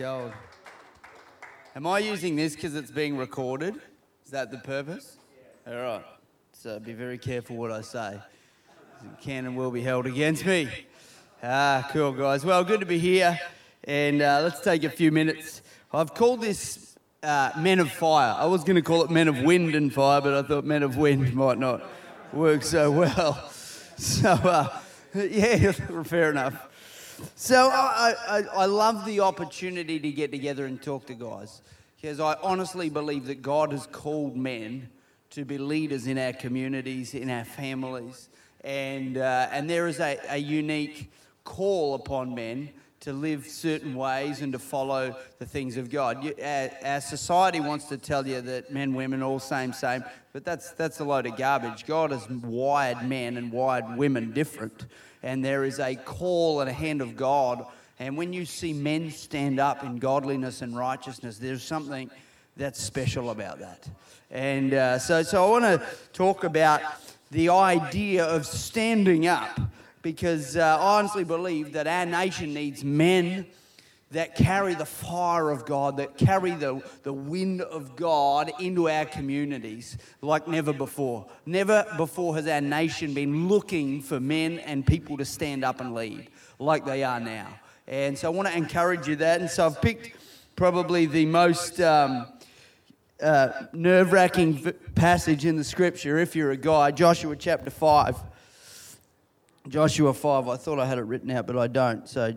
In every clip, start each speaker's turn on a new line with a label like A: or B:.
A: Gold. Am I using this because it's being recorded? Is that the purpose? All right. So be very careful what I say. It can and will be held against me. Ah, cool, guys. Well, good to be here. And uh, let's take a few minutes. I've called this uh, Men of Fire. I was going to call it Men of Wind and Fire, but I thought Men of Wind might not work so well. So, uh, yeah, fair enough. So I, I, I love the opportunity to get together and talk to guys because I honestly believe that God has called men to be leaders in our communities, in our families, and, uh, and there is a, a unique call upon men to live certain ways and to follow the things of God. You, our, our, society wants to tell you that men, women, all same, same, but that's, that's a load of garbage. God has wired men and wired women different, and there is a call and a hand of God. And when you see men stand up in godliness and righteousness, there's something that's special about that. And uh, so, so I want to talk about the idea of standing up because uh, I honestly believe that our nation needs men that carry the fire of God, that carry the, the wind of God into our communities like never before. Never before has our nation been looking for men and people to stand up and lead like they are now. And so I want to encourage you that. And so I've picked probably the most. Um, uh, nerve wracking v- passage in the scripture if you're a guy, Joshua chapter 5. Joshua 5. I thought I had it written out, but I don't. So,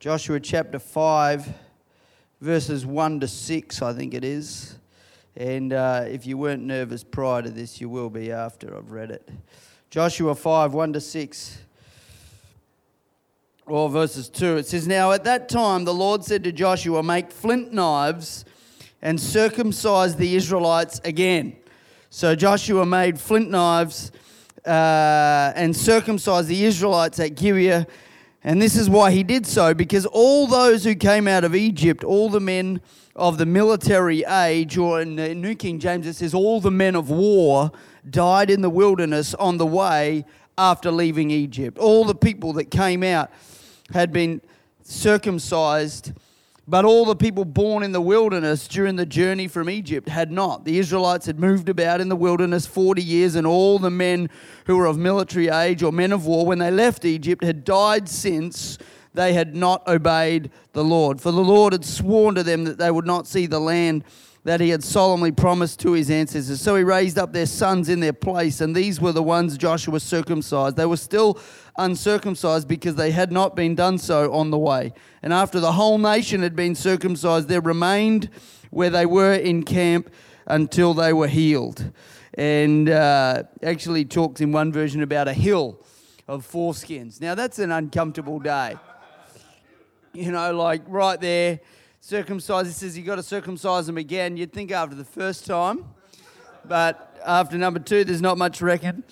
A: Joshua chapter 5, verses 1 to 6, I think it is. And uh, if you weren't nervous prior to this, you will be after I've read it. Joshua 5, 1 to 6. Or verses 2. It says, Now at that time the Lord said to Joshua, Make flint knives and circumcise the Israelites again. So Joshua made flint knives uh, and circumcised the Israelites at Gibeah. And this is why he did so, because all those who came out of Egypt, all the men of the military age, or in the New King James it says, all the men of war died in the wilderness on the way after leaving Egypt. All the people that came out had been circumcised but all the people born in the wilderness during the journey from Egypt had not. The Israelites had moved about in the wilderness 40 years, and all the men who were of military age or men of war, when they left Egypt, had died since they had not obeyed the Lord. For the Lord had sworn to them that they would not see the land that he had solemnly promised to his ancestors. So he raised up their sons in their place, and these were the ones Joshua circumcised. They were still uncircumcised because they had not been done so on the way. And after the whole nation had been circumcised, they remained where they were in camp until they were healed. And uh, actually talks in one version about a hill of foreskins. Now that's an uncomfortable day. You know, like right there circumcised. He says you got to circumcise them again. You'd think after the first time, but after number two, there's not much reckon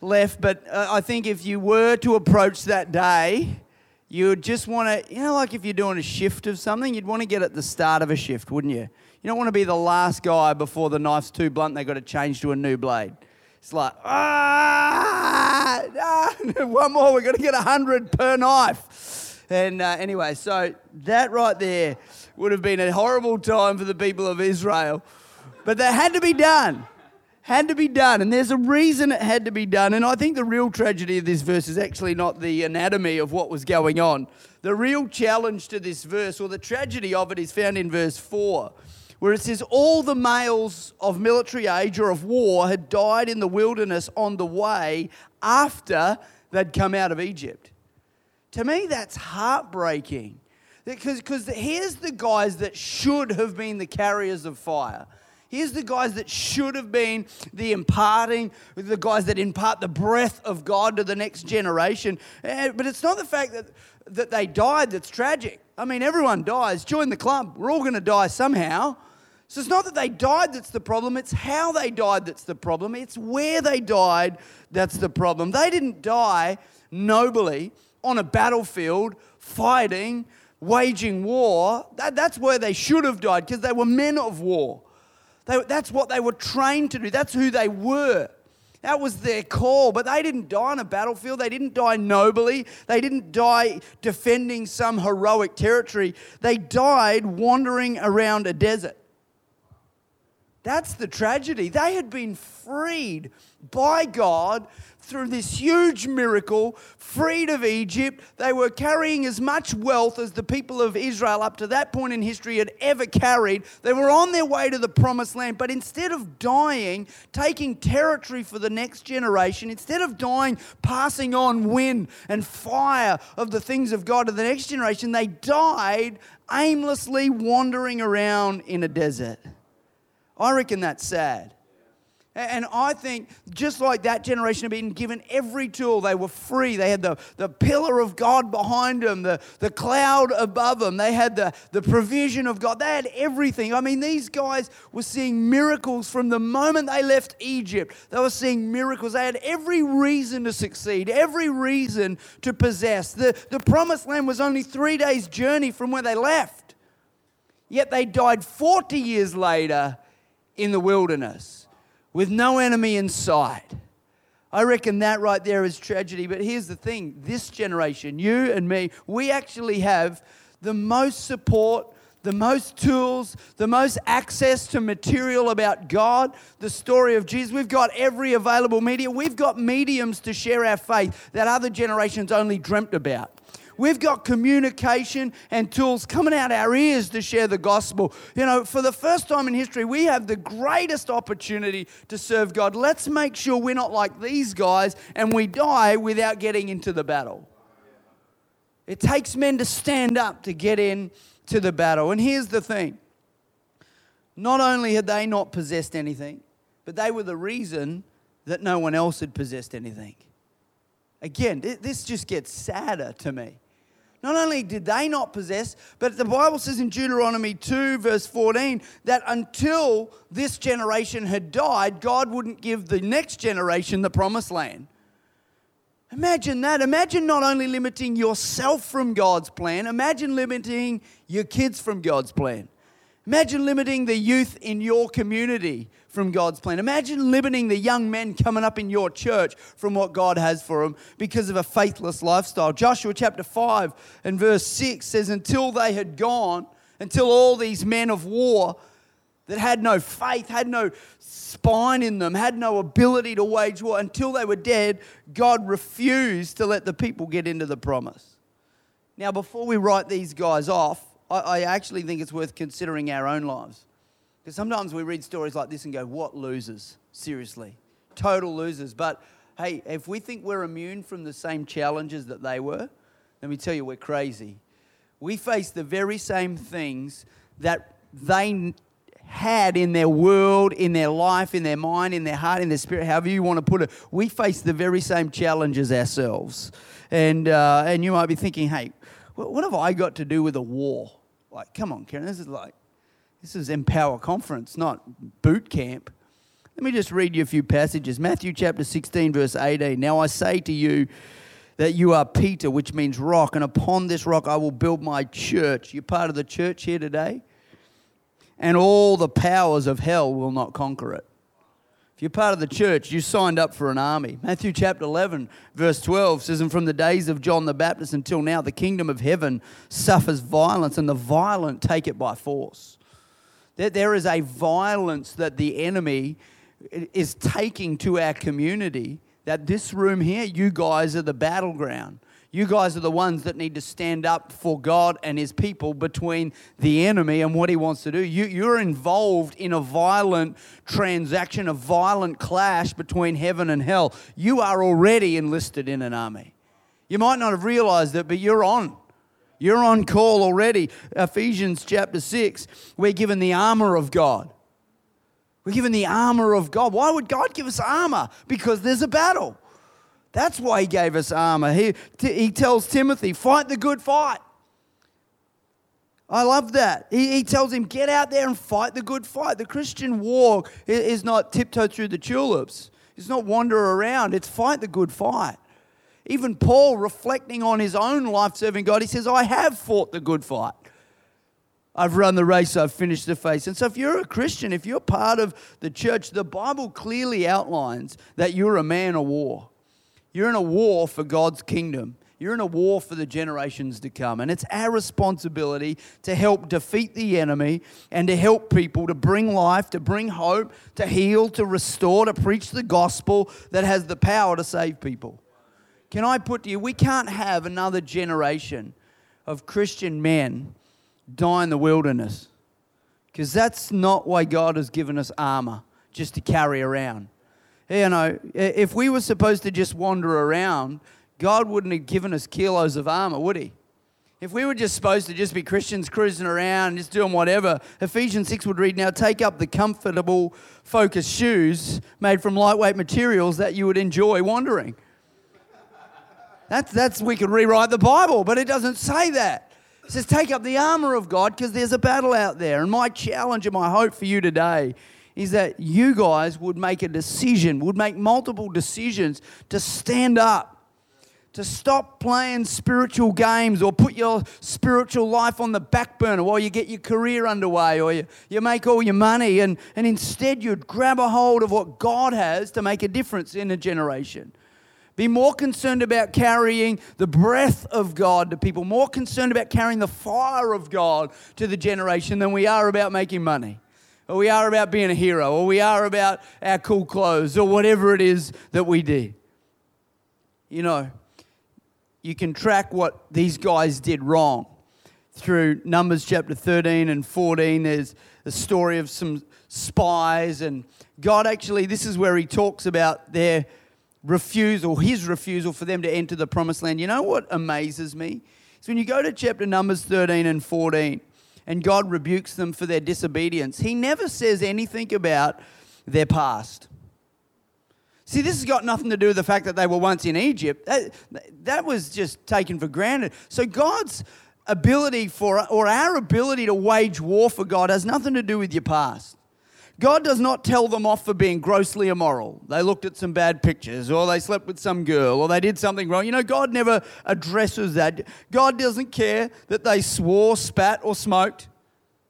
A: left. But uh, I think if you were to approach that day, you would just want to, you know, like if you're doing a shift of something, you'd want to get at the start of a shift, wouldn't you? You don't want to be the last guy before the knife's too blunt. They've got to change to a new blade. It's like, ah, ah one more. We've got to get a hundred per knife. And uh, anyway, so that right there would have been a horrible time for the people of Israel. But that had to be done. Had to be done. And there's a reason it had to be done. And I think the real tragedy of this verse is actually not the anatomy of what was going on. The real challenge to this verse, or the tragedy of it, is found in verse 4, where it says, All the males of military age or of war had died in the wilderness on the way after they'd come out of Egypt. To me, that's heartbreaking. Because here's the guys that should have been the carriers of fire. Here's the guys that should have been the imparting, the guys that impart the breath of God to the next generation. Eh, but it's not the fact that, that they died that's tragic. I mean, everyone dies. Join the club. We're all going to die somehow. So it's not that they died that's the problem, it's how they died that's the problem. It's where they died that's the problem. They didn't die nobly on a battlefield fighting waging war, that, that's where they should have died because they were men of war. They, that's what they were trained to do, that's who they were. That was their call. But they didn't die on a battlefield. They didn't die nobly. They didn't die defending some heroic territory. They died wandering around a desert. That's the tragedy. They had been freed by God through this huge miracle, freed of Egypt. They were carrying as much wealth as the people of Israel up to that point in history had ever carried. They were on their way to the promised land, but instead of dying, taking territory for the next generation, instead of dying, passing on wind and fire of the things of God to the next generation, they died aimlessly wandering around in a desert. I reckon that's sad. And I think just like that generation had been given every tool, they were free. They had the, the pillar of God behind them, the, the cloud above them, they had the, the provision of God, they had everything. I mean, these guys were seeing miracles from the moment they left Egypt. They were seeing miracles. They had every reason to succeed, every reason to possess. The, the promised land was only three days' journey from where they left. Yet they died 40 years later in the wilderness with no enemy in sight. I reckon that right there is tragedy. But here's the thing this generation, you and me, we actually have the most support, the most tools, the most access to material about God, the story of Jesus. We've got every available media. We've got mediums to share our faith that other generations only dreamt about. We've got communication and tools coming out our ears to share the gospel. You know, for the first time in history, we have the greatest opportunity to serve God. Let's make sure we're not like these guys and we die without getting into the battle. It takes men to stand up to get in to the battle. And here's the thing not only had they not possessed anything, but they were the reason that no one else had possessed anything. Again, this just gets sadder to me. Not only did they not possess, but the Bible says in Deuteronomy 2, verse 14, that until this generation had died, God wouldn't give the next generation the promised land. Imagine that. Imagine not only limiting yourself from God's plan, imagine limiting your kids from God's plan. Imagine limiting the youth in your community from God's plan. Imagine limiting the young men coming up in your church from what God has for them because of a faithless lifestyle. Joshua chapter 5 and verse 6 says, Until they had gone, until all these men of war that had no faith, had no spine in them, had no ability to wage war, until they were dead, God refused to let the people get into the promise. Now, before we write these guys off, I, I actually think it's worth considering our own lives. Because sometimes we read stories like this and go, what losers? Seriously. Total losers. But hey, if we think we're immune from the same challenges that they were, let me tell you, we're crazy. We face the very same things that they had in their world, in their life, in their mind, in their heart, in their spirit, however you want to put it. We face the very same challenges ourselves. And, uh, and you might be thinking, hey, what have I got to do with a war? Like, come on, Karen, this is like this is Empower Conference, not boot camp. Let me just read you a few passages. Matthew chapter 16, verse 18. Now I say to you that you are Peter, which means rock, and upon this rock I will build my church. You're part of the church here today? And all the powers of hell will not conquer it. You're part of the church, you signed up for an army. Matthew chapter 11, verse 12 says, And from the days of John the Baptist until now, the kingdom of heaven suffers violence, and the violent take it by force. That there is a violence that the enemy is taking to our community. That this room here, you guys are the battleground. You guys are the ones that need to stand up for God and His people between the enemy and what He wants to do. You, you're involved in a violent transaction, a violent clash between heaven and hell. You are already enlisted in an army. You might not have realized it, but you're on. You're on call already. Ephesians chapter 6, we're given the armor of God. We're given the armor of God. Why would God give us armor? Because there's a battle. That's why He gave us armor. He, he tells Timothy, fight the good fight. I love that. He, he tells him, get out there and fight the good fight. The Christian walk is not tiptoe through the tulips, it's not wander around, it's fight the good fight. Even Paul, reflecting on his own life serving God, he says, I have fought the good fight. I've run the race, I've finished the face. And so, if you're a Christian, if you're part of the church, the Bible clearly outlines that you're a man of war. You're in a war for God's kingdom. You're in a war for the generations to come. And it's our responsibility to help defeat the enemy and to help people to bring life, to bring hope, to heal, to restore, to preach the gospel that has the power to save people. Can I put to you, we can't have another generation of Christian men die in the wilderness because that's not why God has given us armor just to carry around. You know, if we were supposed to just wander around, God wouldn't have given us kilos of armor, would He? If we were just supposed to just be Christians cruising around and just doing whatever, Ephesians 6 would read, Now take up the comfortable, focused shoes made from lightweight materials that you would enjoy wandering. That's, that's, we could rewrite the Bible, but it doesn't say that. It says, Take up the armor of God because there's a battle out there. And my challenge and my hope for you today is that you guys would make a decision, would make multiple decisions to stand up to stop playing spiritual games or put your spiritual life on the back burner while you get your career underway or you, you make all your money and, and instead you'd grab a hold of what God has to make a difference in a generation. Be more concerned about carrying the breath of God to people, more concerned about carrying the fire of God to the generation than we are about making money, or we are about being a hero, or we are about our cool clothes, or whatever it is that we do. You know, you can track what these guys did wrong through Numbers chapter 13 and 14. There's the story of some spies, and God actually, this is where He talks about their refusal, His refusal for them to enter the promised land. You know what amazes me? Is when you go to chapter Numbers 13 and 14, and God rebukes them for their disobedience, He never says anything about their past. See, this has got nothing to do with the fact that they were once in Egypt. That, that was just taken for granted. So God's ability for, or our ability to wage war for God has nothing to do with your past. God does not tell them off for being grossly immoral. They looked at some bad pictures, or they slept with some girl, or they did something wrong. You know, God never addresses that. God doesn't care that they swore, spat, or smoked.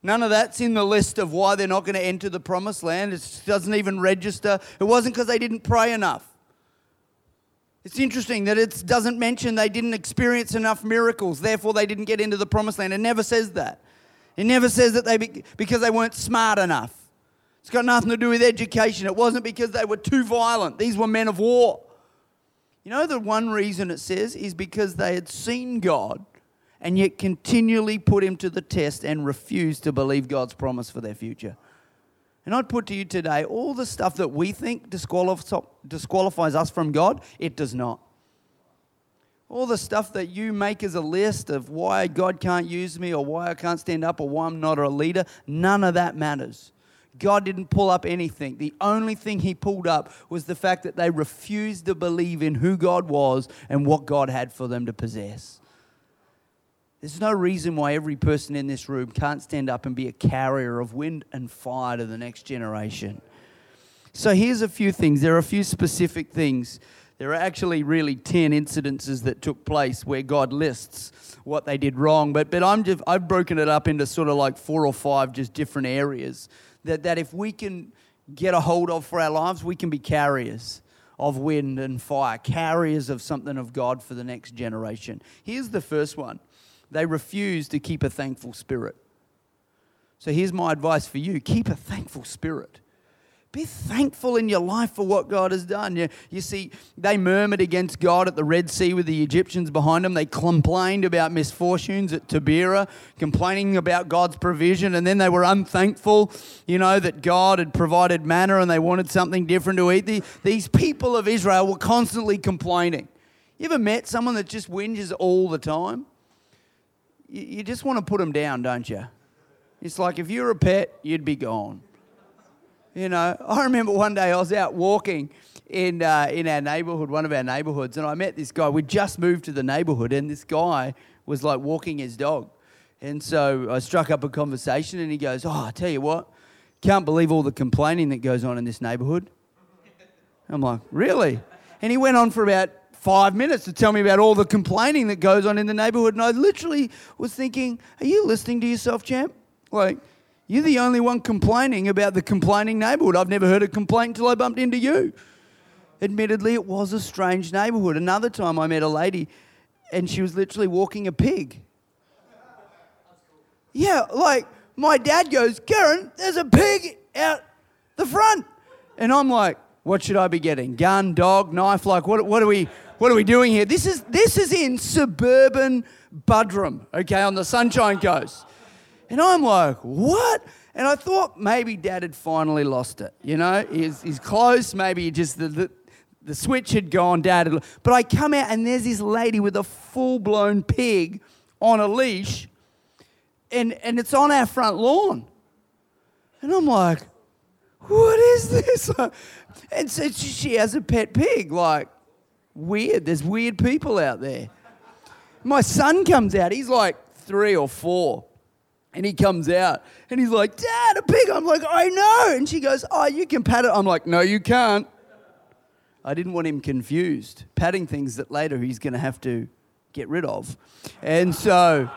A: None of that's in the list of why they're not going to enter the promised land. It doesn't even register. It wasn't because they didn't pray enough. It's interesting that it doesn't mention they didn't experience enough miracles, therefore they didn't get into the promised land. It never says that. It never says that they because they weren't smart enough. It's got nothing to do with education. It wasn't because they were too violent. These were men of war. You know the one reason it says is because they had seen God and yet continually put him to the test and refuse to believe God's promise for their future. And I'd put to you today all the stuff that we think disqualifies us from God, it does not. All the stuff that you make as a list of why God can't use me or why I can't stand up or why I'm not a leader, none of that matters. God didn't pull up anything. The only thing He pulled up was the fact that they refused to believe in who God was and what God had for them to possess. There's no reason why every person in this room can't stand up and be a carrier of wind and fire to the next generation. So here's a few things. There are a few specific things. There are actually really 10 incidences that took place where God lists what they did wrong. But, but I'm just, I've broken it up into sort of like four or five just different areas that, that if we can get a hold of for our lives, we can be carriers of wind and fire, carriers of something of God for the next generation. Here's the first one they refuse to keep a thankful spirit. So here's my advice for you keep a thankful spirit. Be thankful in your life for what God has done. You, you see, they murmured against God at the Red Sea with the Egyptians behind them. They complained about misfortunes at Taberah, complaining about God's provision, and then they were unthankful, you know, that God had provided manna and they wanted something different to eat. The, these people of Israel were constantly complaining. You ever met someone that just whinges all the time? you just want to put them down, don't you? It's like if you were a pet, you'd be gone. You know, I remember one day I was out walking in, uh, in our neighborhood, one of our neighborhoods, and I met this guy. We just moved to the neighborhood, and this guy was like walking his dog. And so I struck up a conversation, and he goes, Oh, I tell you what, can't believe all the complaining that goes on in this neighborhood. I'm like, Really? And he went on for about five minutes to tell me about all the complaining that goes on in the neighborhood. And I literally was thinking, Are you listening to yourself, champ? Like, you're the only one complaining about the complaining neighborhood. I've never heard a complaint until I bumped into you. Admittedly, it was a strange neighborhood. Another time I met a lady and she was literally walking a pig. Yeah, like my dad goes, Karen, there's a pig out the front. And I'm like, what should I be getting? Gun, dog, knife? Like, what, what, are, we, what are we doing here? This is, this is in suburban Buderim, okay, on the Sunshine Coast. And I'm like, what? And I thought maybe dad had finally lost it. You know, he's, he's close. Maybe just the, the, the switch had gone, dad had. But I come out and there's this lady with a full blown pig on a leash, and, and it's on our front lawn. And I'm like, what is this? And so she has a pet pig. Like, weird. There's weird people out there. My son comes out. He's like three or four. And he comes out and he's like, Dad, a pig. I'm like, I know. And she goes, Oh, you can pat it. I'm like, No, you can't. I didn't want him confused, patting things that later he's going to have to get rid of. And so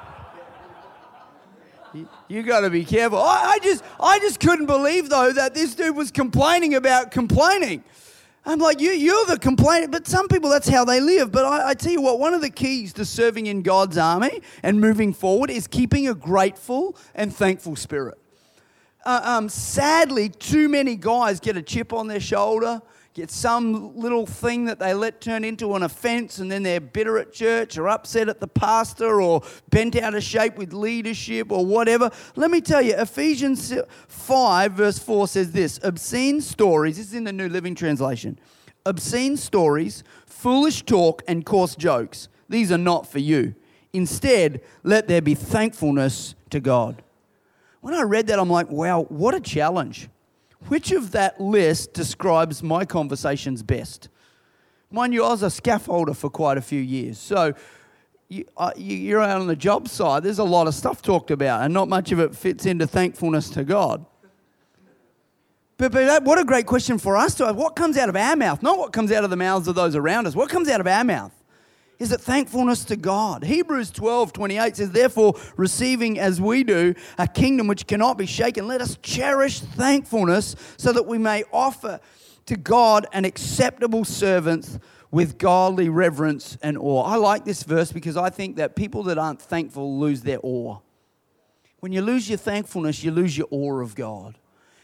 A: you got to be careful. I, I, just, I just couldn't believe though that this dude was complaining about complaining. I'm like, you, you're the complainer, but some people that's how they live. But I, I tell you what, one of the keys to serving in God's army and moving forward is keeping a grateful and thankful spirit. Uh, um, sadly, too many guys get a chip on their shoulder get some little thing that they let turn into an offense and then they're bitter at church or upset at the pastor or bent out of shape with leadership or whatever. Let me tell you, Ephesians 5, verse 4 says this obscene stories, this is in the New Living Translation, obscene stories, foolish talk, and coarse jokes. These are not for you. Instead, let there be thankfulness to God. When I read that, I'm like, wow, what a challenge. Which of that list describes my conversations best? Mind you, I was a scaffolder for quite a few years. So you, uh, you're out on the job side, there's a lot of stuff talked about, and not much of it fits into thankfulness to God. But, but that, what a great question for us to have. What comes out of our mouth? Not what comes out of the mouths of those around us. What comes out of our mouth? Is it thankfulness to God. Hebrews 12 28 says, Therefore, receiving as we do a kingdom which cannot be shaken, let us cherish thankfulness so that we may offer to God an acceptable servant with godly reverence and awe. I like this verse because I think that people that aren't thankful lose their awe. When you lose your thankfulness, you lose your awe of God.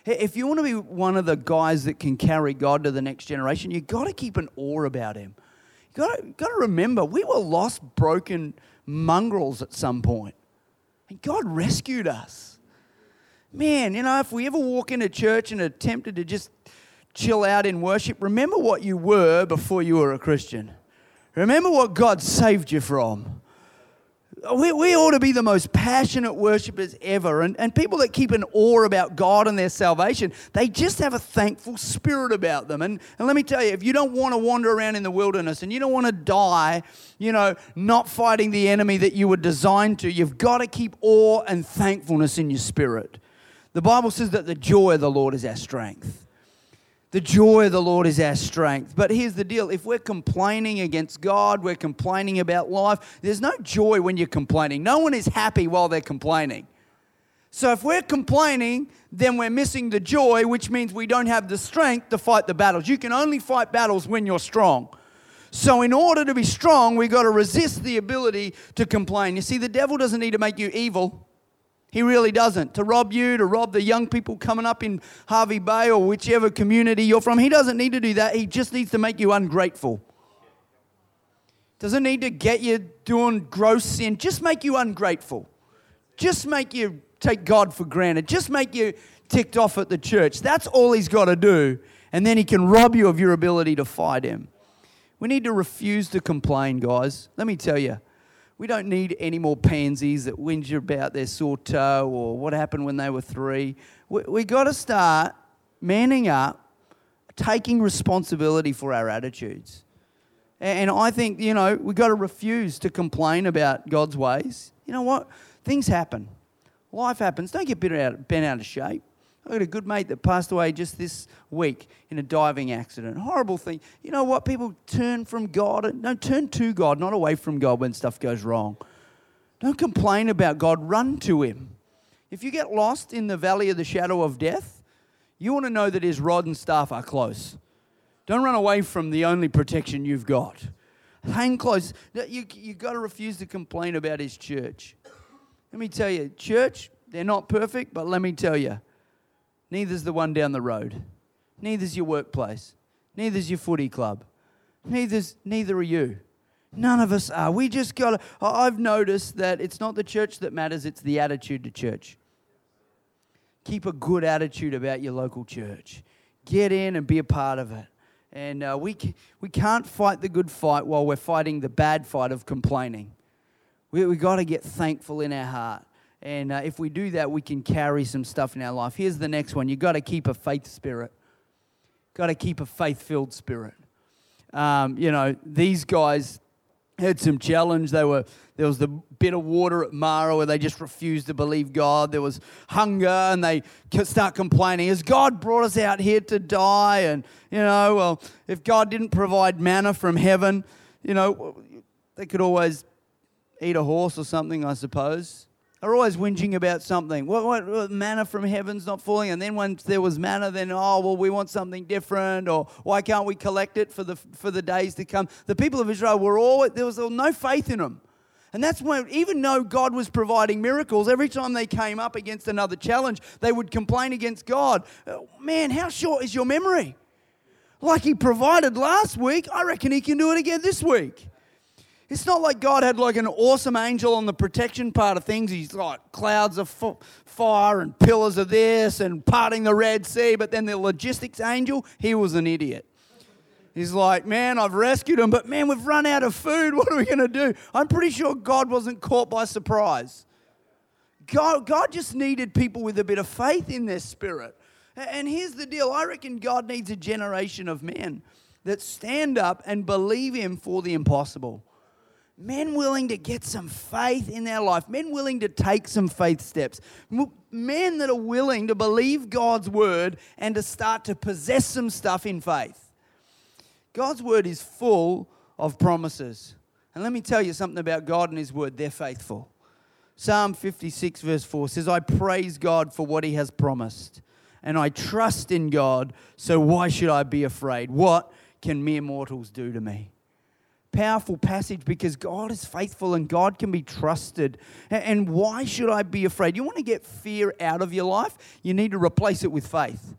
A: If you want to be one of the guys that can carry God to the next generation, you've got to keep an awe about Him. You've got to, to remember, we were lost, broken mongrels at some point. And God rescued us. Man, you know, if we ever walk into church and are tempted to just chill out in worship, remember what you were before you were a Christian. Remember what God saved you from. We, we ought to be the most passionate worshippers ever. And, and people that keep an awe about God and their salvation, they just have a thankful spirit about them. And, and let me tell you, if you don't want to wander around in the wilderness and you don't want to die, you know, not fighting the enemy that you were designed to, you've got to keep awe and thankfulness in your spirit. The Bible says that the joy of the Lord is our strength. The joy of the Lord is our strength. But here's the deal if we're complaining against God, we're complaining about life, there's no joy when you're complaining. No one is happy while they're complaining. So if we're complaining, then we're missing the joy, which means we don't have the strength to fight the battles. You can only fight battles when you're strong. So, in order to be strong, we've got to resist the ability to complain. You see, the devil doesn't need to make you evil. He really doesn't. To rob you, to rob the young people coming up in Hervey Bay or whichever community you're from, he doesn't need to do that. He just needs to make you ungrateful. Doesn't need to get you doing gross sin. Just make you ungrateful. Just make you take God for granted. Just make you ticked off at the church. That's all he's got to do. And then he can rob you of your ability to fight him. We need to refuse to complain, guys. Let me tell you we don't need any more pansies that whinge about their sore toe or what happened when they were three. We, we got to start manning up, taking responsibility for our attitudes. And I think, you know, we've got to refuse to complain about God's ways. You know what? Things happen. Life happens. Don't get bent out, bent out of shape. I got a good mate that passed away just this week in a diving accident. Horrible thing. You know what? People turn from God. No, turn to God, not away from God when stuff goes wrong. Don't complain about God. Run to Him. If you get lost in the valley of the shadow of death, you want to know that his rod and staff are close. Don't run away from the only protection you've got. Hang close. You, you've got to refuse to complain about his church. Let me tell you, church, they're not perfect, but let me tell you, neither's the one down the road. Neither's your workplace. Neither's your footy club. Neither's, neither are you. None of us are. We just got. I've noticed that it's not the church that matters, it's the attitude to church. Keep a good attitude about your local church. Get in and be a part of it. And uh, we, we can't fight the good fight while we're fighting the bad fight of complaining. We, we got to get thankful in our heart. And uh, if we do that, we can carry some stuff in our life. Here's the next one you got to keep a faith spirit. Got to keep a faith filled spirit. Um, you know, these guys had some challenge. They were there was the bit of water at Marah where they just refused to believe God. There was hunger, and they start complaining. Has God brought us out here to die? And you know, well, if God didn't provide manna from heaven, you know, they could always eat a horse or something, I suppose are always whinging about something. What, what, what, manna from heaven's not falling? And then once there was manna, then oh well, we want something different, or why can't we collect it for the for the days to come? The people of Israel were all there was no faith in them. And that's when, even though God was providing miracles, every time they came up against another challenge, they would complain against God. Oh, man, how short is your memory? Like He provided last week, I reckon He can do it again this week. It's not like God had like an awesome angel on the protection part of things. He's like clouds of fire and pillars of this and parting the Red Sea. But then the logistics angel, he was an idiot. He's like, man, I've rescued him, but man, we've run out of food. What are we going to do? I'm pretty sure God wasn't caught by surprise. God, God just needed people with a bit of faith in their spirit. And here's the deal I reckon God needs a generation of men that stand up and believe Him for the impossible men willing to get some faith in their life, men willing to take some faith steps, men that are willing to believe God's word and to start to possess some stuff in faith. God's word is full of promises. And let me tell you something about God and his word, they're faithful. Psalm 56, verse 4 says, I praise God for what he has promised, and I trust in God, so why should I be afraid? What can mere mortals do to me? Powerful passage because God is faithful and God can be trusted. And why should I be afraid? You want to get fear out of your life? You need to replace it with faith.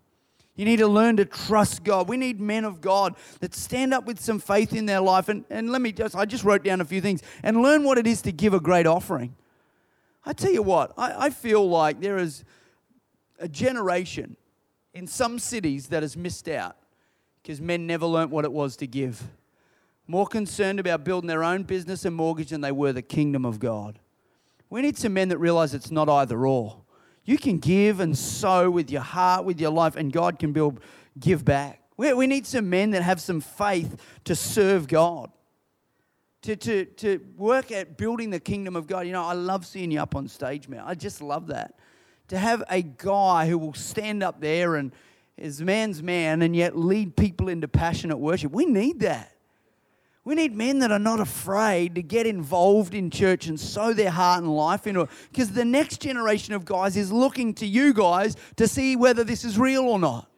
A: You need to learn to trust God. We need men of God that stand up with some faith in their life. And, and let me just, I just wrote down a few things and learn what it is to give a great offering. I tell you what, I, I feel like there is a generation in some cities that has missed out because men never learnt what it was to give more concerned about building their own business and mortgage than they were the kingdom of God. We need some men that realize it's not either or. You can give and sow with your heart, with your life, and God can build, give back. We, we need some men that have some faith to serve God, to, to, to work at building the kingdom of God. You know, I love seeing you up on stage, man. I just love that. To have a guy who will stand up there and is man's man and yet lead people into passionate worship. We need that. We need men that are not afraid to get involved in church and sow their heart and life into it. Because the next generation of guys is looking to you guys to see whether this is real or not.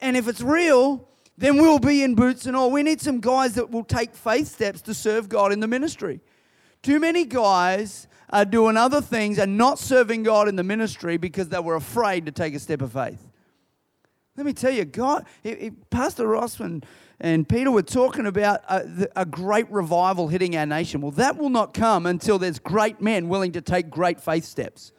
A: And if it's real, then we'll be in boots and all. We need some guys that will take faith steps to serve God in the ministry. Too many guys are doing other things and not serving God in the ministry because they were afraid to take a step of faith. Let me tell you, God, Pastor Rossman and Peter were talking about a, a, great revival hitting our nation. Well, that will not come until there's great men willing to take great faith steps,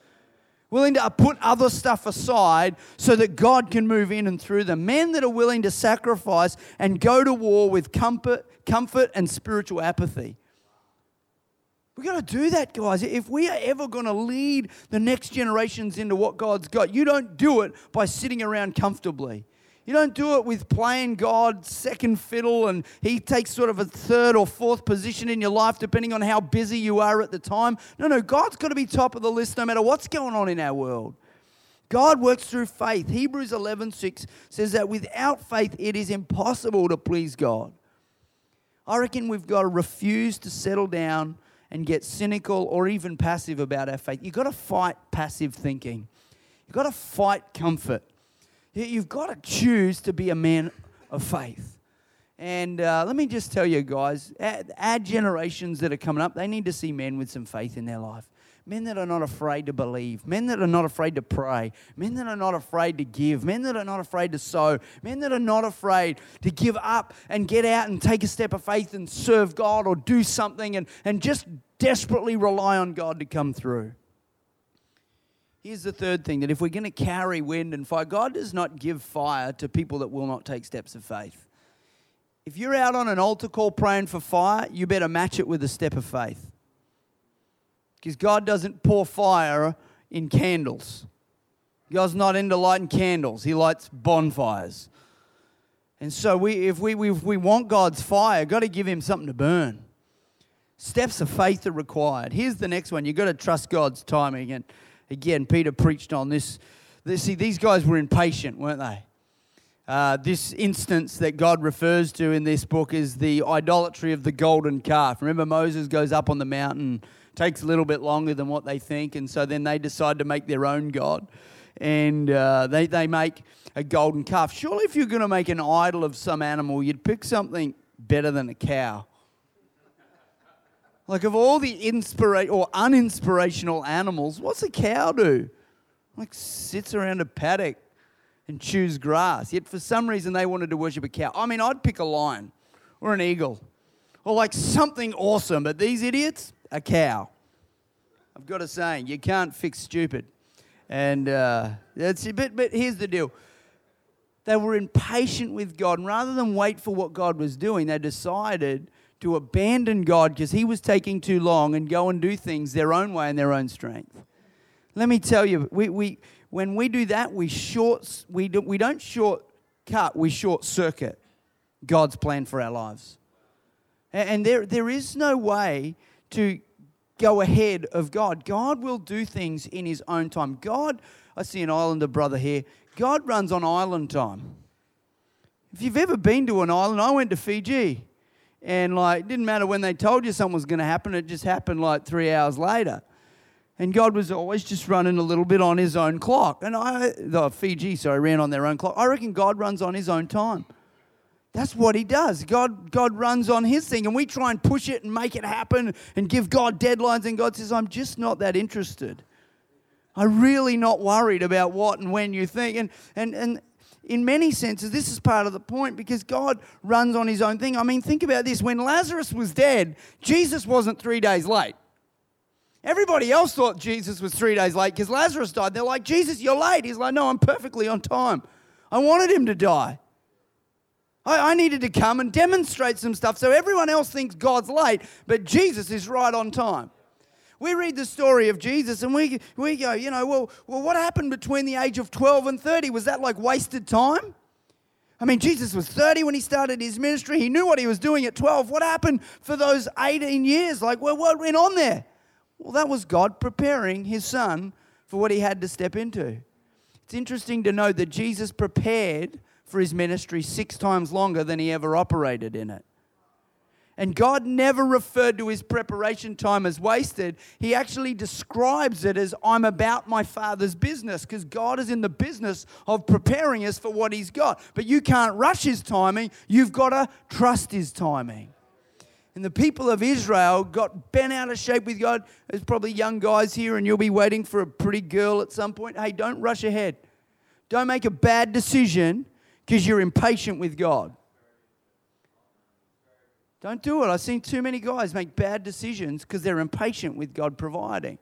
A: willing to put other stuff aside so that God can move in and through them. Men that are willing to sacrifice and go to war with comfort, comfort and spiritual apathy. We've got to do that, guys. If we are ever going to lead the next generations into what God's got, you don't do it by sitting around comfortably. You don't do it with playing God second fiddle and He takes sort of a third or fourth position in your life depending on how busy you are at the time. No, no, God's got to be top of the list no matter what's going on in our world. God works through faith. Hebrews 11:6 says that without faith it is impossible to please God. I reckon we've got to refuse to settle down and get cynical or even passive about our faith. You've got to fight passive thinking. You've got to fight comfort. You've got to choose to be a man of faith. And uh, let me just tell you, guys, our, generations that are coming up, they need to see men with some faith in their life men that are not afraid to believe, men that are not afraid to pray, men that are not afraid to give, men that are not afraid to sow, men that are not afraid to give up and get out and take a step of faith and serve God or do something and, and just desperately rely on God to come through. Here's the third thing that if we're going to carry wind and fire, God does not give fire to people that will not take steps of faith. If you're out on an altar call praying for fire, you better match it with a step of faith. Because God doesn't pour fire in candles. God's not into lighting candles, He lights bonfires. And so we, if, we, if we want God's fire, got to give Him something to burn. Steps of faith are required. Here's the next one. You've got to trust God's timing. And again, Peter preached on this. See, these guys were impatient, weren't they? Uh, this instance that God refers to in this book is the idolatry of the golden calf. Remember, Moses goes up on the mountain takes a little bit longer than what they think, and so then they decide to make their own god, and uh, they they make a golden calf. Surely, if you're going to make an idol of some animal, you'd pick something better than a cow. Like of all the inspira- or uninspirational animals, what's a cow do? Like sits around a paddock and chews grass. Yet for some reason they wanted to worship a cow. I mean, I'd pick a lion or an eagle or like something awesome, but these idiots, a cow. I've got a saying, you can't fix stupid. And uh, that's but, but here's the deal. They were impatient with God. And rather than wait for what God was doing, they decided to abandon God because He was taking too long and go and do things their own way and their own strength. Let me tell you, we, we, when we do that, we, short, we, do, we don't shortcut, we short circuit God's plan for our lives. And there, there is no way to go ahead of God. God will do things in His own time. God, I see an islander brother here, God runs on island time. If you've ever been to an island, I went to Fiji. And like, it didn't matter when they told you something was going to happen, it just happened like three hours later. And God was always just running a little bit on his own clock. And I, the Fiji, sorry, ran on their own clock. I reckon God runs on his own time. That's what he does. God, God runs on his thing, and we try and push it and make it happen and give God deadlines, and God says, I'm just not that interested. I'm really not worried about what and when you think. And, and, and in many senses, this is part of the point because God runs on his own thing. I mean, think about this when Lazarus was dead, Jesus wasn't three days late. Everybody else thought Jesus was three days late because Lazarus died. They're like, Jesus, you're late. He's like, No, I'm perfectly on time. I wanted him to die. I, I needed to come and demonstrate some stuff so everyone else thinks God's late, but Jesus is right on time. We read the story of Jesus and we, we go, you know, well, well, what happened between the age of 12 and 30? Was that like wasted time? I mean, Jesus was 30 when he started his ministry. He knew what he was doing at 12. What happened for those 18 years? Like, well, what went on there? Well, that was God preparing his son for what he had to step into. It's interesting to note that Jesus prepared for his ministry six times longer than he ever operated in it. And God never referred to his preparation time as wasted. He actually describes it as I'm about my Father's business because God is in the business of preparing us for what he's got. But you can't rush his timing, you've got to trust his timing. And the people of Israel got bent out of shape with God. There's probably young guys here, and you'll be waiting for a pretty girl at some point. Hey, don't rush ahead. Don't make a bad decision because you're impatient with God. Don't do it. I've seen too many guys make bad decisions because they're impatient with God providing.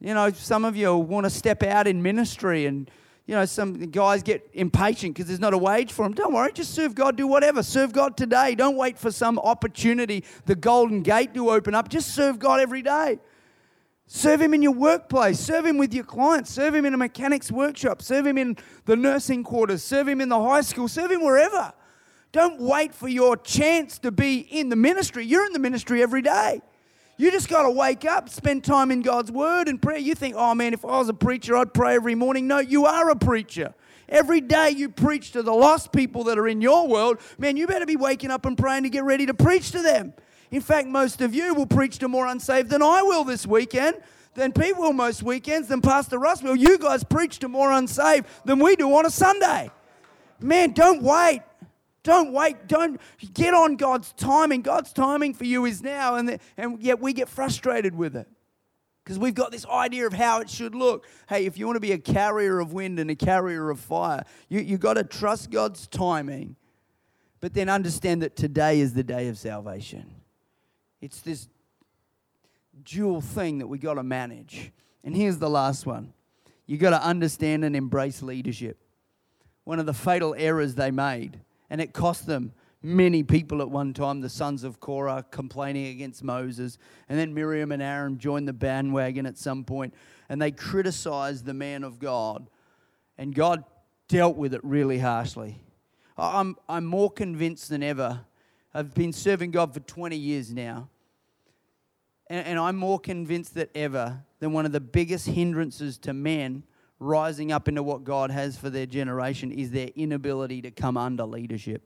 A: You know, some of you want to step out in ministry and you know, some guys get impatient because there's not a wage for them. Don't worry, just serve God, do whatever. Serve God today. Don't wait for some opportunity, the golden gate to open up. Just serve God every day. Serve Him in your workplace. Serve Him with your clients. Serve Him in a mechanic's workshop. Serve Him in the nursing quarters. Serve Him in the high school. Serve Him wherever. Don't wait for your chance to be in the ministry. You're in the ministry every day. You just got to wake up, spend time in God's Word and prayer. You think, oh man, if I was a preacher, I'd pray every morning. No, you are a preacher. Every day you preach to the lost people that are in your world, man, you better be waking up and praying to get ready to preach to them. In fact, most of you will preach to more unsaved than I will this weekend, than Pete will most weekends, than Pastor Russ will. You guys preach to more unsaved than we do on a Sunday. Man, don't wait. Don't wait. Don't get on God's timing. God's timing for you is now, and, the, and yet we get frustrated with it because we've got this idea of how it should look. Hey, if you want to be a carrier of wind and a carrier of fire, you, you've got to trust God's timing, but then understand that today is the day of salvation. It's this dual thing that we got to manage. And here's the last one you got to understand and embrace leadership. One of the fatal errors they made and it cost them many people at one time, the sons of Korah complaining against Moses. And then Miriam and Aaron joined the bandwagon at some point, and they criticized the man of God. And God dealt with it really harshly. I'm, I'm more convinced than ever. I've been serving God for 20 years now. And, and I'm more convinced than ever that one of the biggest hindrances to men rising up into what God has for their generation is their inability to come under leadership.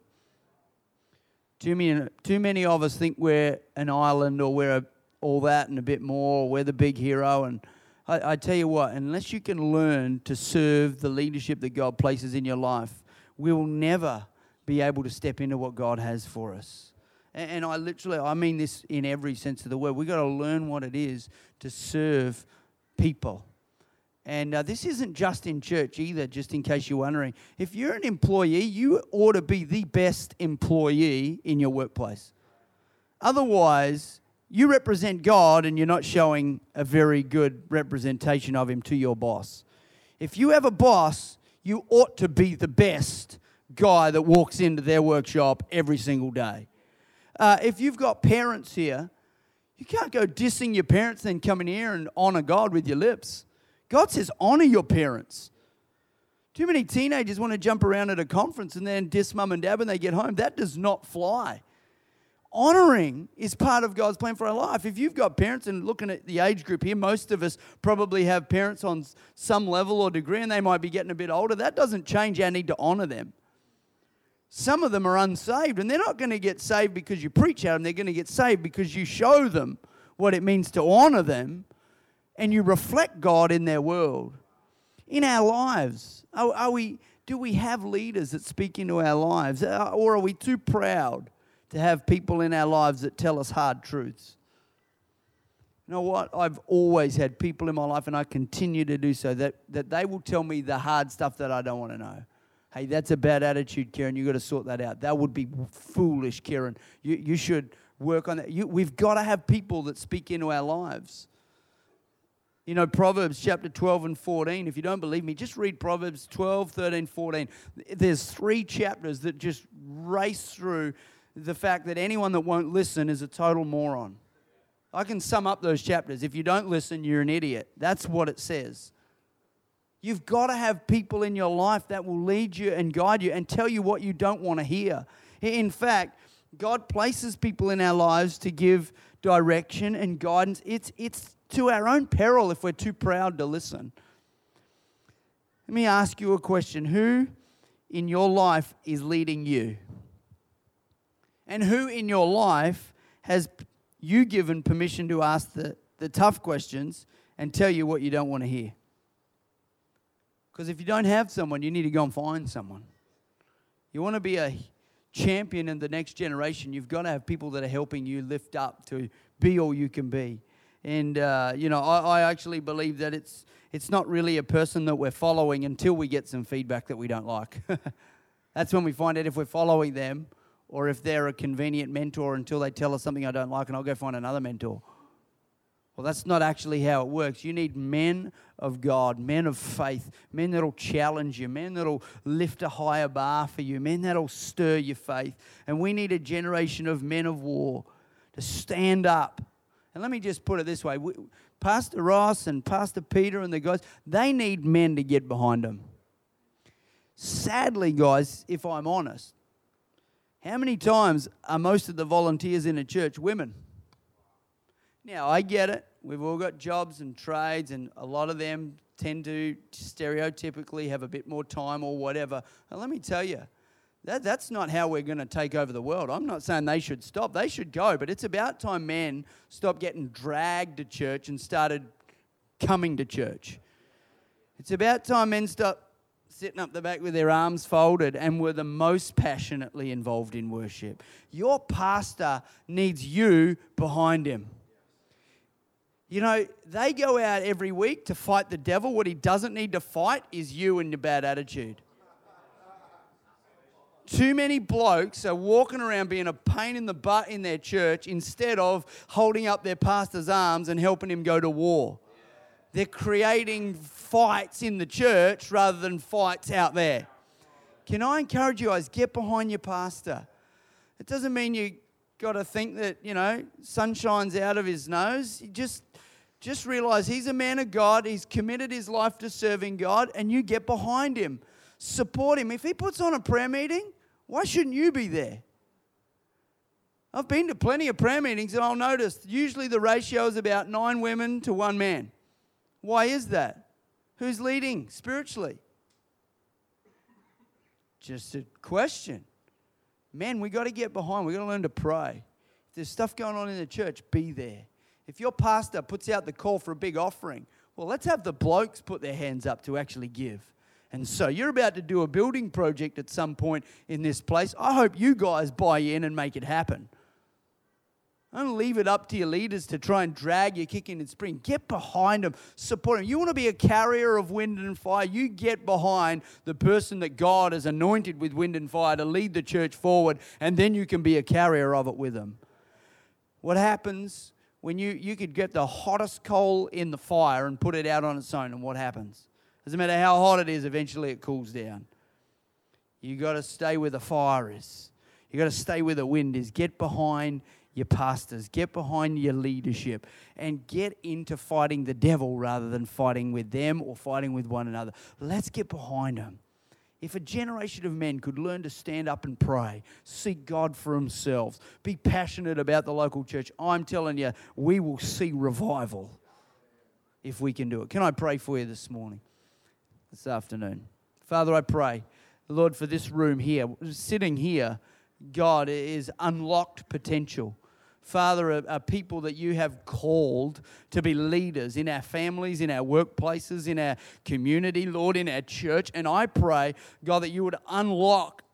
A: Too many, too many of us think we're an island or we're a, all that and a bit more, or we're the big hero. And I, I tell you what, unless you can learn to serve the leadership that God places in your life, we will never be able to step into what God has for us. And, and I literally, I mean this in every sense of the word. We've got to learn what it is to serve people and uh, this isn't just in church either, just in case you're wondering. If you're an employee, you ought to be the best employee in your workplace. Otherwise, you represent God and you're not showing a very good representation of Him to your boss. If you have a boss, you ought to be the best guy that walks into their workshop every single day. Uh, if you've got parents here, you can't go dissing your parents, then come in here and honor God with your lips. God says, honor your parents. Too many teenagers want to jump around at a conference and then diss mum and dad when they get home. That does not fly. Honoring is part of God's plan for our life. If you've got parents, and looking at the age group here, most of us probably have parents on some level or degree, and they might be getting a bit older. That doesn't change our need to honor them. Some of them are unsaved, and they're not going to get saved because you preach at them. They're going to get saved because you show them what it means to honor them and you reflect God in their world. In our lives, are, are we, do we have leaders that speak into our lives? Uh, or are we too proud to have people in our lives that tell us hard truths? You know what? I've always had people in my life, and I continue to do so, that, that they will tell me the hard stuff that I don't want to know. Hey, that's a bad attitude, Karen. You've got to sort that out. That would be foolish, Karen. You, you should work on that. You, we've got to have people that speak into our lives. You know, Proverbs chapter 12 and 14. If you don't believe me, just read Proverbs 12, 13, 14. There's three chapters that just race through the fact that anyone that won't listen is a total moron. I can sum up those chapters. If you don't listen, you're an idiot. That's what it says. You've got to have people in your life that will lead you and guide you and tell you what you don't want to hear. In fact, God places people in our lives to give direction and guidance. It's, it's to our own peril if we're too proud to listen. Let me ask you a question Who in your life is leading you? And who in your life has you given permission to ask the, the tough questions and tell you what you don't want to hear? Because if you don't have someone, you need to go and find someone. You want to be a champion in the next generation, you've got to have people that are helping you lift up to be all you can be. And, uh, you know, I, I actually believe that it's, it's not really a person that we're following until we get some feedback that we don't like. That's when we find out if we're following them or if they're a convenient mentor until they tell us something I don't like and I'll go find another mentor. Well, that's not actually how it works. You need men of God, men of faith, men that'll challenge you, men that'll lift a higher bar for you, men that'll stir your faith. And we need a generation of men of war to stand up and let me just put it this way Pastor Ross and Pastor Peter and the guys, they need men to get behind them. Sadly, guys, if I'm honest, how many times are most of the volunteers in a church women? Now, I get it. We've all got jobs and trades, and a lot of them tend to stereotypically have a bit more time or whatever. And let me tell you, That, that's not how we're going to take over the world. I'm not saying they should stop. They should go. But it's about time men stopped getting dragged to church and started coming to church. It's about time men stopped sitting up the back with their arms folded and were the most passionately involved in worship. Your pastor needs you behind him. You know, they go out every week to fight the devil. What he doesn't need to fight is you and your bad attitude. Too many blokes are walking around being a pain in the butt in their church instead of holding up their pastor's arms and helping him go to war. They're creating fights in the church rather than fights out there. Can I encourage you guys, get behind your pastor? It doesn't mean you got to think that, you know, sun shines out of his nose. You just just realize he's a man of God. He's committed his life to serving God, and you get behind him. Support him. If he puts on a prayer meeting, why shouldn't you be there? I've been to plenty of prayer meetings, and I'll notice usually the ratio is about nine women to one man. Why is that? Who's leading spiritually? Just a question. Man, we got to get behind. We got to learn to pray. If there's stuff going on in the church, be there. If your pastor puts out the call for a big offering, well, let's have the blokes put their hands up to actually give. And so you're about to do a building project at some point in this place. I hope you guys buy in and make it happen. Don't leave it up to your leaders to try and drag you kicking and spring. Get behind them, support them. You want to be a carrier of wind and fire, you get behind the person that God has anointed with wind and fire to lead the church forward, and then you can be a carrier of it with them. What happens when you, you could get the hottest coal in the fire and put it out on its own, and what happens? Doesn't matter how hot it is, eventually it cools down. You got to stay where the fire is. You got to stay where the wind is. Get behind your pastors, get behind your leadership, and get into fighting the devil rather than fighting with them or fighting with one another. Let's get behind them. If a generation of men could learn to stand up and pray, seek God for themselves, be passionate about the local church, I'm telling you, we will see revival if we can do it. Can I pray for you this morning, this afternoon? Father, I pray, Lord, for this room here, sitting here, God is unlocked potential. Father, are, are, people that you have called to be leaders in our families, in our workplaces, in our community, Lord, in our church. And I pray, God, that you would unlock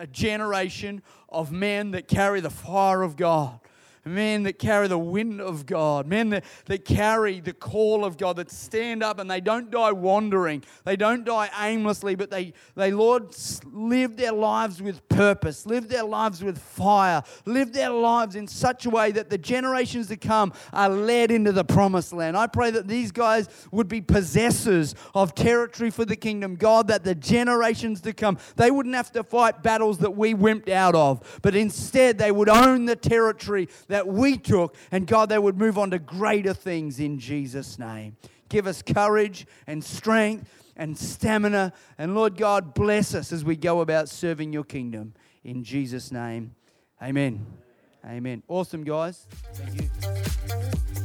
A: a generation of men that carry the fire of God men that carry the wind of God, men that, that carry the call of God, that stand up and they don't die wandering, they don't die aimlessly, but they, they Lord, live their lives with purpose, live their lives with fire, live their lives in such a way that the generations to come are led into the promised land. I pray that these guys would be possessors of territory for the kingdom, God, that the generations to come, they wouldn't have to fight battles that we wimped out of, but instead they would own the territory that that we took, and God, they would move on to greater things in Jesus' name. Give us courage and strength and stamina. And Lord God, bless us as we go about serving your kingdom. In Jesus' name, amen. Amen. Awesome, guys. Thank you.